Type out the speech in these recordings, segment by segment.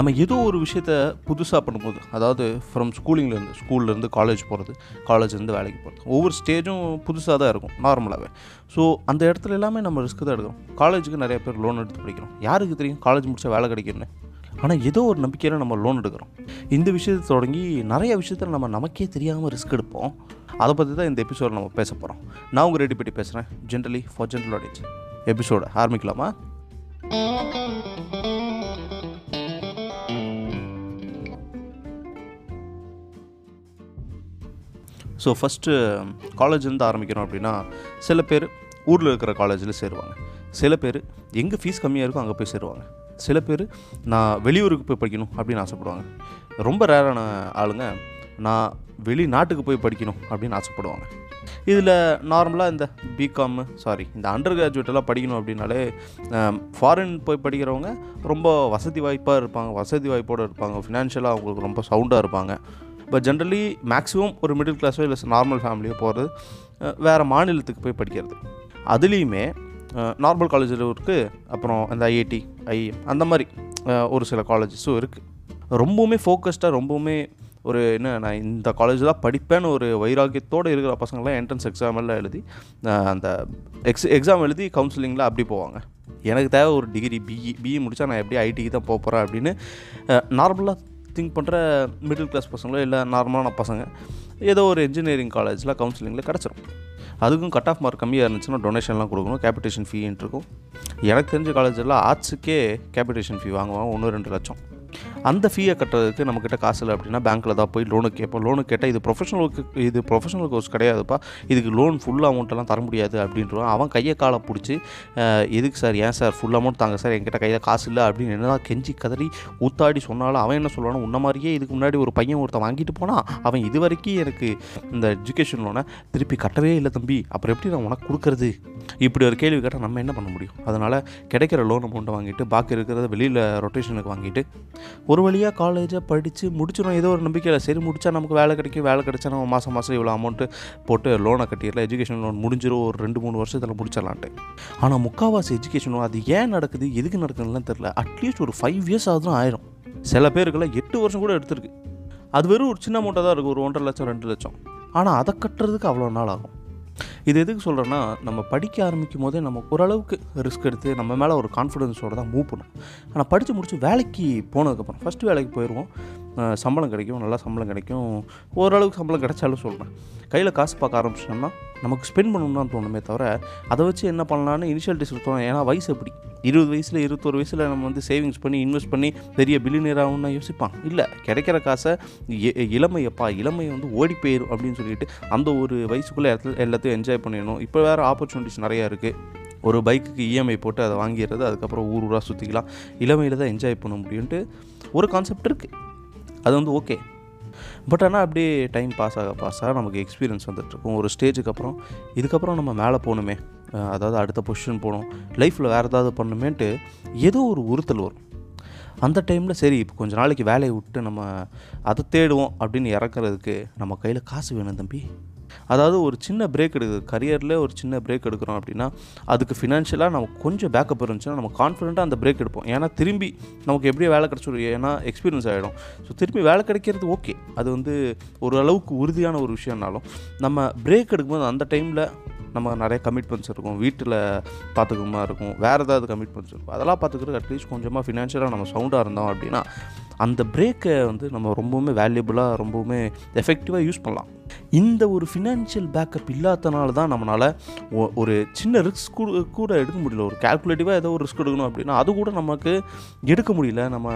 நம்ம ஏதோ ஒரு விஷயத்த புதுசாக பண்ணும்போது அதாவது ஃப்ரம் ஸ்கூலிங்லேருந்து ஸ்கூல்லேருந்து காலேஜ் போகிறது காலேஜ்லேருந்து வேலைக்கு போகிறது ஒவ்வொரு ஸ்டேஜும் புதுசாக தான் இருக்கும் நார்மலாகவே ஸோ அந்த இடத்துல எல்லாமே நம்ம ரிஸ்க் தான் எடுக்கிறோம். காலேஜுக்கு நிறைய பேர் லோன் எடுத்து படிக்கிறோம். யாருக்கு தெரியும்? காலேஜ் முடிச்சா வேலை கிடைக்கும்னு. ஆனால் ஏதோ ஒரு நம்பிக்கையில் நம்ம லோன் எடுக்கிறோம். இந்த விஷயத்தை தொடங்கி நிறைய விஷயத்தில் நம்ம நமக்கே தெரியாமல் ரிஸ்க் எடுப்போம். அதை பற்றி தான் இந்த எபிசோட நம்ம பேச போகிறோம் நான் உங்கள் ரெடி பண்ணி பேசுகிறேன் ஜென்ரலி ஃபார் ஜென்ரல் ஆடியன்ஸ் எபிசோட ஆரம்பிக்கலாமா? ஸோ ஃபஸ்ட்டு காலேஜ்லேருந்து ஆரம்பிக்கிறோம் அப்படின்னா சில பேர் ஊரில் இருக்கிற காலேஜில் சேருவாங்க. சில பேர் எங்கே ஃபீஸ் கம்மியாக இருக்கோ அங்கே போய் சேருவாங்க. சில பேர் நான் வெளியூருக்கு போய் படிக்கணும் அப்படின்னு ஆசைப்படுவாங்க. ரொம்ப ரேரான ஆளுங்க நான் வெளிநாட்டுக்கு போய் படிக்கணும் அப்படின்னு ஆசைப்படுவாங்க. இதில் நார்மலாக இந்த பிகாம் சாரி இந்த அண்டர் கிராஜுவேட்டெல்லாம் படிக்கணும் அப்படின்னாலே ஃபாரின் போய் படிக்கிறவங்க ரொம்ப வசதி வாய்ப்பாக இருப்பாங்க. வசதி வாய்ப்போடு இருப்பாங்க. ஃபினான்ஷியலாக அவங்களுக்கு ரொம்ப சவுண்டாக இருப்பாங்க. பட் ஜென்ரலி மேக்ஸிமம் ஒரு மிடில் கிளாஸோ இல்லை நார்மல் ஃபேமிலியோ போகிறது வேறு மாநிலத்துக்கு போய் படிக்கிறது. அதுலேயுமே நார்மல் காலேஜில் இருக்குது அப்புறம் அந்த ஐஐடி ஐஎம் அந்த மாதிரி ஒரு சில காலேஜஸும் இருக்குது ரொம்பவுமே ஃபோக்கஸ்டாக ரொம்பவுமே ஒரு என்ன நான் இந்த காலேஜ் தான் படிப்பேன்னு ஒரு வைராக்கியத்தோடு இருக்கிற பசங்களாம் என்ட்ரன்ஸ் எக்ஸாமெல்லாம் எழுதி அந்த எக்ஸ் எக்ஸாம் எழுதி கவுன்சிலிங்கில் அப்படி போவாங்க. எனக்கு தேவை ஒரு டிகிரி பிஇ பிஇ முடித்தா நான் எப்படி ஐடிக்கு தான் போக போகிறேன் அப்படின்னு நார்மலாக திங்க் பண்ணுற மிடில் கிளாஸ் பசங்களோ இல்லை நார்மலான பசங்க ஏதோ ஒரு இன்ஜினியரிங் காலேஜில் கவுன்சிலிங்கில் கிடச்சிரும். அதுக்கும் கட் ஆஃப் மார்க் கம்மியாக இருந்துச்சுன்னா டொனேஷன்லாம் கொடுக்கணும் கேபிட்டேஷன் ஃபீன்ட்டு இருக்கும். எனக்கு தெரிஞ்ச காலேஜெல்லாம் ஆர்ட்ஸுக்கே கேபிட்டேஷன் ஃபீ வாங்குவாங்க ஒன்று ரெண்டு லட்சம். அந்த ஃபீயை கட்டுறதுக்கு நம்மக்கிட்ட காசு இல்லை அப்படின்னா பேங்க்கில் தான் போய் லோனு கேட்போம். லோனு கேட்டால் இது ப்ரொஃபஷனலுக்கு இது ப்ரொஃபஷனல் கோர்ஸ் கிடையாதுப்பா. இதுக்கு லோன் ஃபுல் அமௌண்ட்டெல்லாம் தர முடியாது அப்படின்றான் அவன் கையை காலை பிடிச்சி எதுக்கு சார் ஏன் சார் ஃபுல் அமௌண்ட் தாங்க சார் என்கிட்ட கையில் காசு இல்லை. அப்படின்னு என்னதான் கெஞ்சி கதறி ஊத்தாடி சொன்னாலும் அவன் என்ன சொல்லுவானா உன்ன மாதிரியே இதுக்கு முன்னாடி ஒரு பையன் ஒருத்தன் வாங்கிட்டு போனால் அவன் இது வரைக்கும் எனக்கு இந்த எஜுகேஷன் லோனை திருப்பி கட்டவே இல்லை தம்பி. அப்புறம் எப்படி நான் உனக்கு கொடுக்கறது? இப்படி ஒரு கேள்வி கேட்டால் நம்ம என்ன பண்ண முடியும்? அதனால் கிடைக்கிற லோன் அமௌண்ட்டை வாங்கிட்டு பாக்கி இருக்கிறத வெளியில் ரொட்டேஷனுக்கு வாங்கிட்டு ஒரு வழியாக காலேஜை படித்து முடிச்சிடும் ஏதோ ஒரு நம்பிக்கையில் சரி முடித்தா நமக்கு வேலை கிடைக்கும். வேலை கிடைச்சா நம்ம மாதம் மாதம் இவ்வளோ அமௌண்ட்டு போட்டு லோனை கட்டிடலாம். எஜுகேஷன் லோன் முடிஞ்சிடும் ஒரு ரெண்டு மூணு வருஷத்தில் முடிச்சிடலான்ட்டு. ஆனால் முக்கால்வாசி எஜுகேஷன் அது ஏன் நடக்குது? எதுக்கு நடக்குதுன்னு தெரில அட்லீஸ்ட் ஒரு ஃபைவ் இயர்ஸ் ஆகுதும் ஆயிரும். சில பேருக்கெல்லாம் எட்டு வருஷம் கூட எடுத்திருக்கு. அது வெறும் ஒரு சின்ன அமௌண்ட்டாக தான் இருக்குது ஒரு ஒன்றரை லட்சம் ரெண்டு லட்சம். ஆனால் அதை கட்டுறதுக்கு அவ்வளோ நாள் ஆகும். இது எதுக்கு சொல்கிறேன்னா நம்ம படிக்க ஆரம்பிக்கும் போதே நம்ம ஓரளவுக்கு ரிஸ்க் எடுத்து நம்ம மேலே ஒரு கான்ஃபிடென்ஸோடு தான் மூவ் பண்ணும் ஆனால் படித்து முடிச்சு வேலைக்கு போனதுக்கப்புறம் ஃபஸ்ட்டு வேலைக்கு போயிடுவோம் சம்பளம் கிடைக்கும் நல்லா சம்பளம் கிடைக்கும். ஓரளவுக்கு சம்பளம் கிடைச்சாலும் சொல்கிறேன் கையில் காசு பார்க்க ஆரம்பிச்சிட்டோம்னா நமக்கு ஸ்பெண்ட் பண்ணணும்னு தான் தோணுமே தவிர அதை வச்சு என்ன பண்ணலான்னு இனிஷியல் டெஸ்ட் தோணும். ஏன்னா வயசு எப்படி? இருபது வயசில் இருபத்தொரு வயசில் நம்ம வந்து சேவிங்ஸ் பண்ணி இன்வெஸ்ட் பண்ணி பெரிய பில்லியனர் யோசிப்பான் இல்லை கிடைக்கிற காசை இளமையப்பா இளமையை வந்து ஓடி போயிடும் அப்படின்னு சொல்லிட்டு அந்த ஒரு வயசுக்குள்ளே எல்லாத்தையும் என்ஜாய் என்ஜாய் பண்ணிடணும். இப்போ வேறு ஆப்பர்ச்சுனிட்டிஸ் நிறையா இருக்குது ஒரு பைக்குக்கு இஎம்ஐ போட்டு அதை வாங்கிடுறது அதுக்கப்புறம் ஊர் ஊராக சுற்றிக்கலாம் இளமையில் தான் என்ஜாய் பண்ண முடியும்ட்டு ஒரு கான்செப்ட் இருக்குது அது வந்து ஓகே பட் ஆனால் அப்படியே டைம் பாஸ் ஆக பாஸ் ஆக நமக்கு எக்ஸ்பீரியன்ஸ் வந்துட்டுருக்கும் ஒரு ஸ்டேஜுக்கு அப்புறம் இதுக்கப்புறம் நம்ம மேலே போகணுமே. அதாவது அடுத்த பொசிஷன் போகணும். லைஃப்பில் வேறு ஏதாவது பண்ணணுமேன்ட்டு ஏதோ ஒரு உறுத்தல் வரும். அந்த டைமில் சரி இப்போ கொஞ்ச நாளைக்கு வேலையை விட்டு நம்ம அதை தேடுவோம் அப்படின்னு இறக்குறதுக்கு நம்ம கையில் காசு வேணும் தம்பி. அதாவது ஒரு சின்ன பிரேக் எடுக்குது கரியரில் ஒரு சின்ன பிரேக் எடுக்கிறோம் அப்படின்னா அதுக்கு ஃபினான்ஷியலாக நமக்கு கொஞ்சம் பேக்கப் இருந்துச்சுன்னா நம்ம கான்ஃபிடென்ட்டாக அந்த பிரேக் எடுப்போம். ஏன்னா திரும்பி நமக்கு எப்படியும் வேலை கிடச்சிடும் ஏன்னா எக்ஸ்பீரியன்ஸ் ஆகிடும் ஸோ திரும்பி வேலை கிடைக்கிறது ஓகே அது வந்து ஒரு அளவுக்கு உறுதியான ஒரு விஷயம்னாலும் நம்ம பிரேக் எடுக்கும்போது அந்த டைமில் நம்ம நிறைய கமிட்மெண்ட்ஸ் இருக்கும். வீட்டில் பார்த்துக்கமா இருக்கும். வேறு ஏதாவது கமிட்மெண்ட்ஸ் இருக்கும். அதெல்லாம் பார்த்துக்கிறது அட்லீஸ்ட் கொஞ்சமாக ஃபினான்ஷியலாக நம்ம சவுண்டாக இருந்தோம் அப்படின்னா அந்த பிரேக்கை வந்து நம்ம ரொம்பவுமே வேல்யூபுளாக ரொம்பவுமே எஃபெக்டிவாக யூஸ் பண்ணலாம். இந்த ஒரு ஃபினான்ஷியல் பேக்கப் இல்லாதனால தான் நம்மளால் ஒரு சின்ன ரிஸ்க் கூட கூட எடுக்க முடியல. ஒரு கால்குலேட்டிவாக ஏதோ ஒரு ரிஸ்க் எடுக்கணும் அப்படின்னா அது கூட நமக்கு எடுக்க முடியல. நம்ம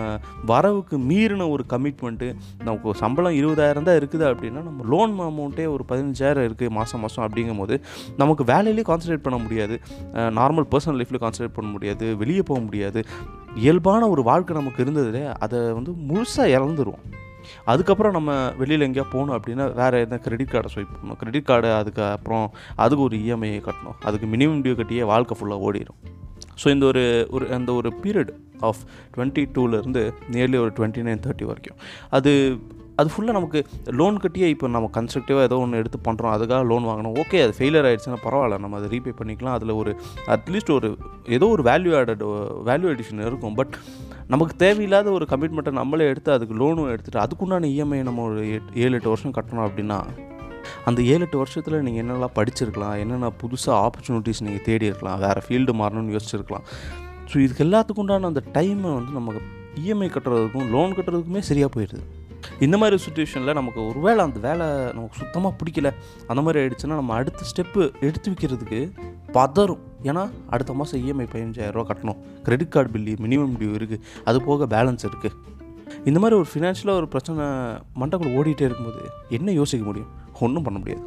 வரவுக்கு மீறின ஒரு கமிட்மெண்ட்டு நமக்கு சம்பளம் இருபதாயிரம் தான் இருக்குது அப்படின்னா நம்ம லோன் அமௌண்ட்டே ஒரு பதினஞ்சாயிரம் இருக்குது மாதம் மாதம் அப்படிங்கும் போது நமக்கு வேலையிலேயே கான்சன்ட்ரேட் பண்ண முடியாது. நார்மல் பர்சனல் லைஃப்பில் கான்சன்ட்ரேட் பண்ண முடியாது. வெளியே போக முடியாது. இயல்பான ஒரு வாழ்க்கை நமக்கு இருந்ததுலே அதை வந்து முழுசாக இழந்துருவோம். அதுக்கப்புறம் நம்ம வெளியில் எங்கேயா போகணும் அப்படின்னா வேறு எதனா கிரெடிட் கார்டை ஸ்வைப் பண்ணணும். கிரெடிட் கார்டு அதுக்கு அப்புறம் அதுக்கு ஒரு இஎம்ஐ கட்டணும். அதுக்கு மினிமம் டியூ கட்டியே வாழ்க்கை ஃபுல்லாக ஓடிடும் ஸோ இந்த ஒரு ஒரு அந்த ஒரு பீரியட் ஆஃப் டுவெண்ட்டி டூலேருந்து நியர்லி ஒரு டுவெண்ட்டி நைன் தேர்ட்டி வரைக்கும். அது அது ஃபுல்லாக நமக்கு லோன் கட்டியே இப்போ நம்ம கன்ஸ்ட்ரக்டிவாக ஏதோ ஒன்று எடுத்து பண்ணுறோம் அதுக்காக லோன் வாங்கணும். ஓகே அது ஃபெயிலியர் ஆகிடுச்சுன்னா பரவாயில்ல. நம்ம அதை ரீபே பண்ணிக்கலாம். அதில் ஒரு அட்லீஸ்ட் ஒரு ஏதோ ஒரு வேல்யூ ஆடட் வேல்யூ அடிஷன் இருக்கும். பட் நமக்கு தேவையில்லாத ஒரு கமிட்மெண்ட்டை நம்மளே எடுத்து அதுக்கு லோனும் எடுத்துகிட்டு அதுக்குண்டான இஎம்ஐ நம்ம ஒரு எட்- ஏழு எட்டு வருஷம் கட்டணும் அப்படின்னா அந்த ஏழு எட்டு வருஷத்தில் நீங்கள் என்னெல்லாம் படிச்சிருக்கலாம் என்னென்ன புதுசாக ஆப்பர்ச்சுனிட்டிஸ் நீங்கள் தேடி இருக்கலாம் வேறு ஃபீல்டு மாறணும்னு யோசிச்சிருக்கலாம். ஸோ இதுக்கு எல்லாத்துக்கு உண்டான அந்த டைமை வந்து நமக்கு இஎம்ஐ கட்டுறதுக்கும் லோன் கட்டுறதுக்குமே சரியாக போயிடுது இந்த மாதிரி சுச்சுவேஷனில் நமக்கு ஒரு வேளை அந்த வேலை நமக்கு சுத்தமாக பிடிக்கல அந்த மாதிரி ஆயிடுச்சுன்னா நம்ம அடுத்த ஸ்டெப்பு எடுத்து வைக்கிறதுக்கு பதறும். ஏன்னா அடுத்த மாதம் இஎம்ஐ பதினஞ்சாயிரரூவா கட்டணும். Credit card bill minimum due இருக்குது அது போக பேலன்ஸ் இருக்குது இந்த மாதிரி ஒரு ஃபினான்ஷியலாக ஒரு பிரச்சனை மண்டக்குள்ள ஓடிட்டே இருக்கும்போது என்ன யோசிக்க முடியும்? ஒன்றும் பண்ண முடியாது.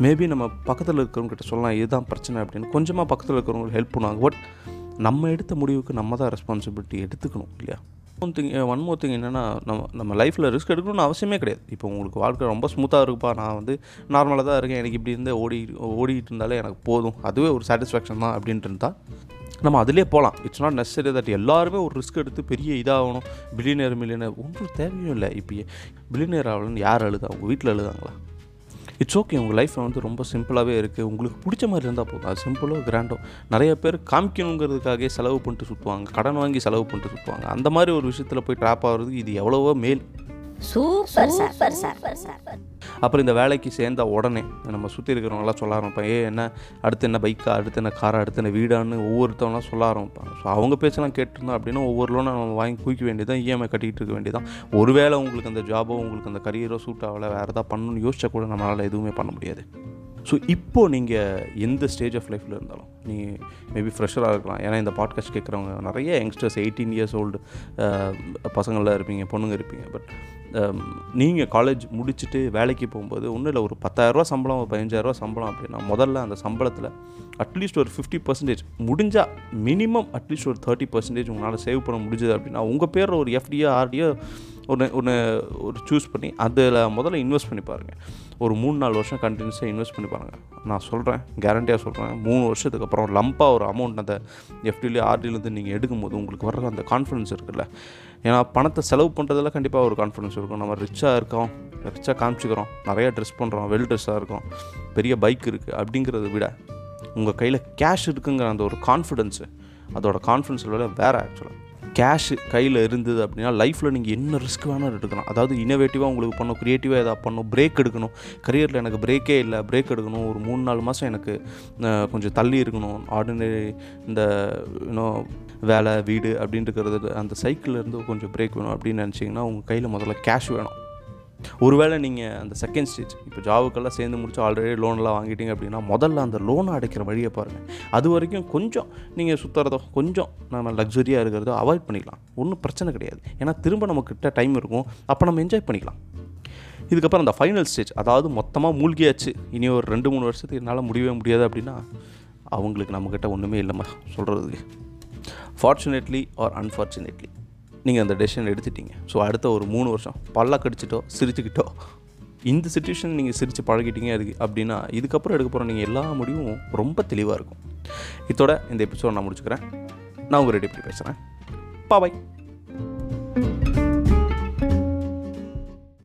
மேபி நம்ம பக்கத்தில் இருக்கிறவங்ககிட்ட சொல்லலாம் இதுதான் பிரச்சனை அப்படின்னு. கொஞ்சமாக பக்கத்தில் இருக்கிறவங்களுக்கு ஹெல்ப் பண்ணுவாங்க. பட் நம்ம எடுத்த முடிவுக்கு நம்ம தான் ரெஸ்பான்சிபிலிட்டி எடுத்துக்கணும் இல்லையா? One thing one more thing என்னென்னா நம்ம நம்ம லைஃப்பில் ரிஸ்க் எடுக்கணும்னு அவசியமே கிடையாது. இப்போ உங்களுக்கு வாழ்க்கை ரொம்ப ஸ்மூத்தாக இருக்குப்பா நான் வந்து நார்மலாக தான் இருக்கேன் எனக்கு இப்படி இருந்து ஓடி ஓடிட்டு இருந்தாலே எனக்கு போதும். அதுவே ஒரு சாட்டிஸ்ஃபேக்ஷன் தான் அப்படின்ட்டு இருந்தால் நம்ம அதிலே போகலாம் இட்ஸ் நாட் நெசசரி தட் எல்லாருமே ஒரு ரிஸ்க் எடுத்து பெரிய இதாகணும். பில்லியனர் மில்லியனர் ஒன்றும் தேவையும் இல்லை. இப்போ பில்லியனர் ஆகலன்னு யார் அழுதா? உங்கள் வீட்டில் அழுதாங்களா? இட்ஸ் ஓகே உங்கள் லைஃப் வந்து ரொம்ப சிம்பிளாகவே இருக்குது உங்களுக்கு பிடிச்ச மாதிரி இருந்தால் போதும். அது சிம்பிளோ கிராண்டோ நிறைய பேர் காமிக்கணுங்கிறதுக்காகவே செலவு பண்ணிட்டு சுற்றுவாங்க கடன் வாங்கி செலவு பண்ணிட்டு சுற்றுவாங்க அந்த மாதிரி ஒரு விஷயத்தில் போய் ட்ராப் ஆகிறதுக்கு இது எவ்வளவோ மேல். Super sir. சார் சார் அப்புறம் இந்த வேலைக்கு சேர்ந்த உடனே நம்ம சுற்றி இருக்கிறவங்களாம் சொல்ல ஆரம்பிப்பாங்க ஏ என்ன? அடுத்து என்ன பைக்கா அடுத்து என்ன காரா அடுத்து என்ன வீடான்னு? ஒவ்வொருத்தவங்களாம் சொல்ல ஆரம்பிப்பாங்க. ஸோ அவங்க பேச்செல்லாம் கேட்டிருந்தோம் அப்படின்னா ஒவ்வொரு லோனை நம்ம வாங்கி குவிக்க வேண்டியதான் இஎம்ஐ கட்டிக்கிட்டு இருக்க வேண்டியதான் ஒருவேளை உங்களுக்கு அந்த ஜாபோ உங்களுக்கு அந்த கரியரோ சூட் ஆகலை வேறு எதாவது பண்ணணும்னு யோசிச்சா கூட நம்மளால் எதுவுமே பண்ண முடியாது. ஸோ இப்போது நீங்கள் எந்த ஸ்டேஜ் ஆஃப் லைஃப்பில் இருந்தாலும் நீ மேபி ஃப்ரெஷராக இருக்கலாம். ஏன்னா இந்த பாட்காஸ்ட் கேட்குறவங்க நிறைய யங்ஸ்டர்ஸ் எயிட்டீன் இயர்ஸ் ஓல்டு பசங்கள்லாம் இருப்பீங்க பொண்ணுங்க இருப்பீங்க. பட் நீங்கள் காலேஜ் முடிச்சுட்டு வேலைக்கு போகும்போது ஒன்றும் இல்லை ஒரு பத்தாயிரரூவா சம்பளம் ஒரு பதினஞ்சாயிரரூவா சம்பளம் அப்படின்னா முதல்ல அந்த சம்பளத்தில் அட்லீஸ்ட் ஒரு ஃபிஃப்டி பர்சன்டேஜ் முடிஞ்சால் மினிமம் அட்லீஸ்ட் ஒரு தேர்ட்டி பர்சன்டேஜ் உங்களால் சேவ் பண்ண முடிஞ்சது அப்படின்னா உங்கள் பேரில் ஒரு எஃப்டியோ ஆர்டியோ ஒன்று ஒன்று ஒரு சூஸ் பண்ணி அதில் முதல்ல இன்வெஸ்ட் பண்ணி பாருங்கள் ஒரு மூணு நாலு வருஷம் கண்டினியூஸாக இன்வெஸ்ட் பண்ணி பாருங்கள் நான் சொல்கிறேன் கேரண்டியாக சொல்கிறேன் மூணு வருஷத்துக்கு அப்புறம் லம்பாக ஒரு அமௌண்ட் அந்த எஃப்டிலேயே ஆர்டிலேருந்து நீங்கள் எடுக்கும்போது உங்களுக்கு வர்ற அந்த கான்ஃபிடன்ஸ் இருக்குல்ல. ஏன்னா பணத்தை செலவு பண்ணுறதுல கண்டிப்பாக ஒரு கான்ஃபிடன்ஸ் இருக்கும். நம்ம ரிச்சாக இருக்கோம் ரிச்சாக காமிச்சிக்கிறோம் நிறையா ட்ரெஸ் பண்ணுறோம் வெல் ட்ரெஸ்ஸாக இருக்கோம் பெரிய பைக் இருக்குது அப்படிங்கிறத விட உங்கள் கையில் கேஷ் இருக்குங்கிற அந்த ஒரு கான்ஃபிடென்ஸு அதோட கான்ஃபிடன்ஸ் விட வேறு ஆக்சுவலாக கேஷு கையில் இருந்தது அப்படின்னா லைஃப்பில் நீங்கள் என்ன ரிஸ்க் வேணாலும் எடுக்கலாம். அதாவது இனோவேட்டிவாக உங்களுக்கு பண்ணணும் க்ரியேட்டிவாக எதாவது பண்ணணும் பிரேக் எடுக்கணும். கரியரில் எனக்கு பிரேக்கே இல்லை பிரேக் எடுக்கணும். ஒரு மூணு நாலு மாதம் எனக்கு கொஞ்சம் தள்ளி இருக்கணும். ஆர்டினரி இந்த இன்னும் வேலை வீடு அப்படின்ட்டு இருக்கிறது அந்த சைக்கிளில் இருந்து கொஞ்சம் பிரேக் வேணும் அப்படின்னு நினச்சிங்கன்னா உங்கள் கையில் முதல்ல கேஷ் வேணும். ஒருவேளை நீங்கள் அந்த செகண்ட் ஸ்டேஜ் இப்போ ஜாபுக்கெல்லாம் சேர்ந்து முடிச்சு ஆல்ரெடி லோன்லாம் வாங்கிட்டீங்க அப்படின்னா முதல்ல அந்த லோனை அடைக்கிற வழியை பாருங்கள் அது வரைக்கும் கொஞ்சம் நீங்கள் சுற்றுறதோ கொஞ்சம் நம்ம லக்ஸரியாக இருக்கிறதோ அவாய்ட் பண்ணிக்கலாம். ஒன்றும் பிரச்சனை கிடையாது. ஏன்னா திரும்ப நம்மக்கிட்ட டைம் இருக்கும். அப்போ நம்ம என்ஜாய் பண்ணிக்கலாம். இதுக்கப்புறம் அந்த ஃபைனல் ஸ்டேஜ் அதாவது மொத்தமாக மூழ்கியாச்சு. இனி ஒரு ரெண்டு மூணு வருஷத்துக்கு என்னால் முடியவே முடியாது அப்படின்னா அவங்களுக்கு நம்மக்கிட்ட ஒன்றுமே இல்லைம்மா சொல்கிறதுக்கு ஃபார்ச்சுனேட்லி ஆர் அன்ஃபார்ச்சுனேட்லி நீங்கள் அந்த டெசிஷன் எடுத்துட்டீங்க. ஸோ அடுத்த ஒரு மூணு வருஷம் பல்ல கடிச்சிட்டோ சிரிச்சுக்கிட்டோ இந்த சுச்சுவேஷன் நீங்கள் சிரித்து பழகிட்டீங்க அதுக்கு அப்படின்னா இதுக்கப்புறம் எடுக்க போகிற நீங்கள் எல்லா முடிவும் ரொம்ப தெளிவாக இருக்கும். இதோட இந்த எபிசோட் நான் முடிச்சுக்கிறேன். நான் உங்கள் ரெடி பண்ணி பேசுகிறேன் பாய்